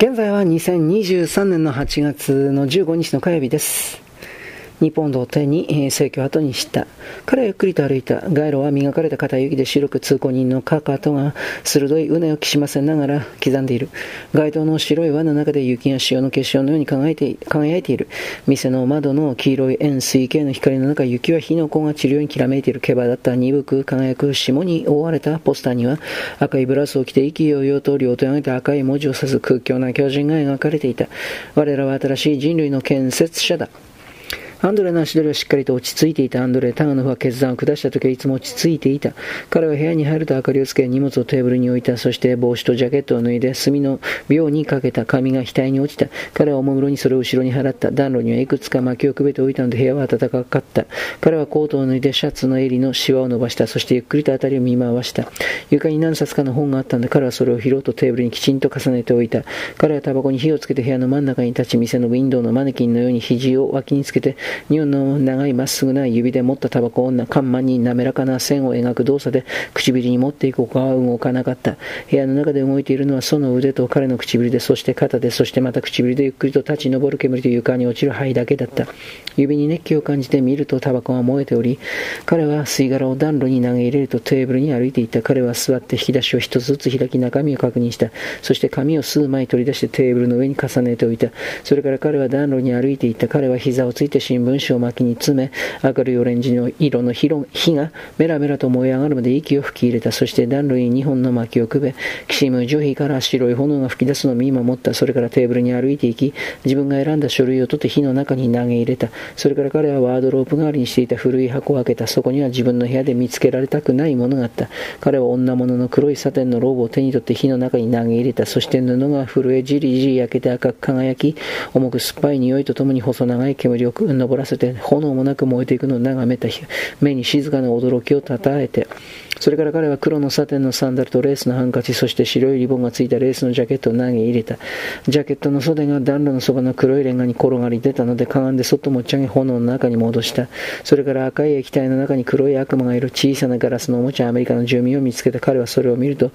現在は2023年の8月の15日の火曜日です。日本道を手に正規を後にした。彼はゆっくりと歩いた。街路は磨かれた片雪で白く通行人のかかとが鋭いうねをきしませながら刻んでいる。街灯の白い輪の中で雪が潮の結晶のように輝いて輝いている。店の窓の黄色い円錐形の光の中、雪は火の粉が散るようにきらめいている。毛羽だった鈍く輝く霜に覆われたポスターには赤いブラスを着て意気揚々と両手を上げて赤い文字を指す空虚な巨人が描かれていた。我らは新しい人類の建設者だ。アンドレの足取りはしっかりと落ち着いていたアンドレ。タガノフは決断を下した時はいつも落ち着いていた。彼は部屋に入ると明かりをつけ、荷物をテーブルに置いた。そして帽子とジャケットを脱いで、炭の秒にかけた髪が額に落ちた。彼はおもむろにそれを後ろに払った。暖炉にはいくつか薪をくべておいたので部屋は暖かかった。彼はコートを脱いでシャツの襟のシワを伸ばした。そしてゆっくりと辺りを見回した。床に何冊かの本があったので、彼はそれを拾うとテーブルにきちんと重ねておいた。彼はタバコに火をつけて部屋の真ん中に立ち、店のウィンドウのマネキンのように肘を脇につけて、日本の長いまっすぐな指で持ったタバコをカンマに滑らかな線を描く動作で唇に持っていく他は動かなかった。部屋の中で動いているのはその腕と彼の唇で、そして肩で、そしてまた唇でゆっくりと立ち上る煙と床に落ちる灰だけだった。指に熱気を感じて見るとタバコが燃えており、彼は吸い殻を暖炉に投げ入れるとテーブルに歩いていった。彼は座って引き出しを一つずつ開き中身を確認した。そして紙を数枚取り出してテーブルの上に重ねておいた。それから彼は暖炉に歩いていった。彼は膝をついて新聞紙を巻きに詰め、明るいオレンジの色の火がメラメラと燃え上がるまで息を吹き入れた。そして暖炉に2本の薪をくべ、きしむ樹皮から白い炎が吹き出すのを見守った。それからテーブルに歩いていき、自分が選んだ書類を取って火の中に投げ入れた。それから彼はワードロープ代わりにしていた古い箱を開けた。そこには自分の部屋で見つけられたくないものがあった。彼は女物の黒いサテンのローブを手に取って火の中に投げ入れた。そして布が震えじりじり焼けて赤く輝き、重く酸っぱい匂いとともに細長い煙を上らせて、炎もなく燃えていくのを眺めた日目に静かな驚きをたたえて、それから彼は黒のサテンのサンダルとレースのハンカチ、そして白いリボンがついたレースのジャケットを投げ入れた。ジャケットの袖が暖炉のそばの黒いレンガに転がり出たので、かがんでそっと持ち上げ炎の中に戻した。それから赤い液体の中に黒い悪魔がいる小さなガラスのおもちゃアメリカの住民を見つけた彼はそれを見ると、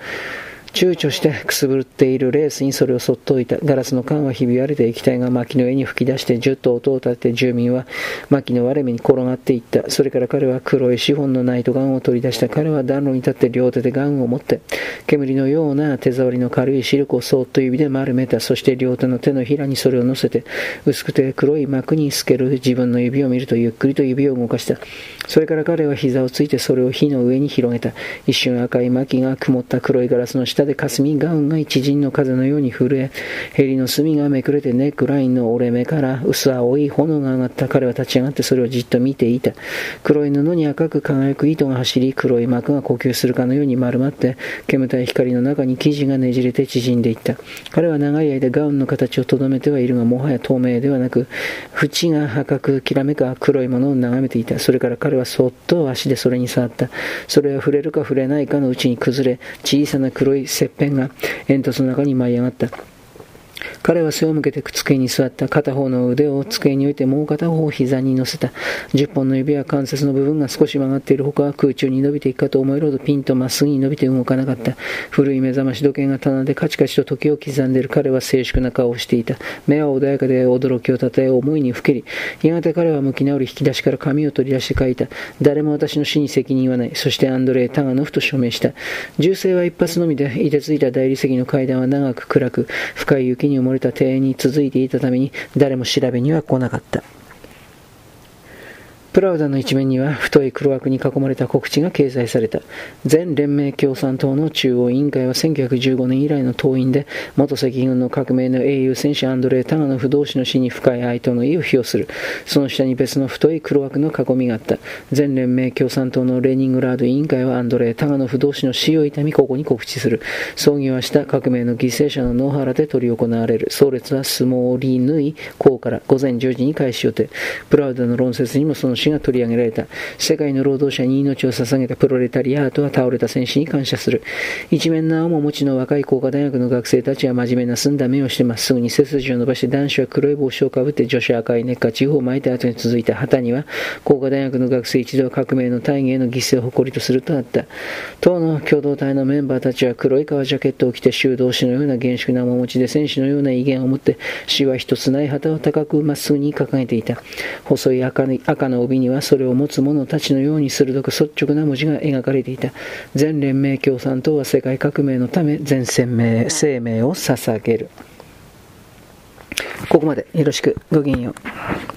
躊躇してくすぶっているレースにそれをそっと置いた。ガラスの缶はひび割れて液体が薪の上に吹き出してじゅっと音を立てて住民は薪の割れ目に転がっていった。それから彼は黒いシフォンのナイトガンを取り出した。彼は暖炉に立って両手でガンを持って煙のような手触りの軽いシルクをそっと指で丸めた。そして両手の手のひらにそれを乗せて薄くて黒い膜に透ける自分の指を見るとゆっくりと指を動かした。それから彼は膝をついてそれを火の上に広げた。一瞬赤い薪が曇った黒いガラスの下で霞ガウンが一陣の風のように震え、ヘリの隅がめくれてネックラインの折れ目から薄青い炎が上がった彼は立ち上がってそれをじっと見ていた。黒い布に赤く輝く糸が走り、黒い膜が呼吸するかのように丸まって、煙たい光の中に生地がねじれて縮んでいった。彼は長い間ガウンの形をとどめてはいるが、もはや透明ではなく、縁が赤くきらめか黒いものを眺めていた。それから彼はそっと足でそれに触った。それは触れるか触れないかのうちに崩れ、小さな黒い切片が煙突の中に舞い上がった。彼は背を向けて机に座った片方の腕を机に置いてもう片方を膝に乗せた。十本の指は関節の部分が少し曲がっている他は空中に伸びていくかと思えるほどピンとまっすぐに伸びて動かなかった。古い目覚まし時計が棚でカチカチと時を刻んでいる彼は静粛な顔をしていた。目は穏やかで驚きをたたえ思いにふけり、やがて彼は向き直り引き出しから紙を取り出して書いた。誰も私の死に責任はない。そしてアンドレイ・タガノフと署名した。銃声は一発のみで、いてついた大理石の階段は長く暗く、深い雪に埋もれた庭園に続いていたために誰も調べには来なかった。プラウダの一面には太い黒枠に囲まれた告知が掲載された。全連盟共産党の中央委員会は1915年以来の党員で、元赤軍の革命の英雄戦士アンドレー・タガノフ同士の死に深い愛との意を表する。その下に別の太い黒枠の囲みがあった。全連盟共産党のレニングラード委員会はアンドレー・タガノフ同士の死を悼みここに告知する。葬儀はした革命の犠牲者の野原で執り行われる。葬列はスモーリーヌイ港から午前10時に開始予定。プラウダの論説にもその士が取り上げられた。世界の労働者に命を捧げたプロレタリアートは倒れた戦士に感謝する。一面なおも持ちの若い工科大学の学生たちは真面目な澄んだ目をしてまっすぐに背筋を伸ばして男子は黒い帽子をかぶって女子は赤いネッカチーフを巻いた後に続いた旗には工科大学の学生一同革命の大義への犠牲を誇りとするとあった。党の共同体のメンバーたちは黒い革ジャケットを着て修道士のような厳粛な面持ちで戦士のような威厳を持って死は一つない旗を高くまっすぐに掲げていた。細い赤の帯にはそれを持つ者たちのように鋭く率直な文字が描かれていた。全連盟共産党は世界革命のため全生命生命を捧げる。ここまでよろしく。ごきげんよう。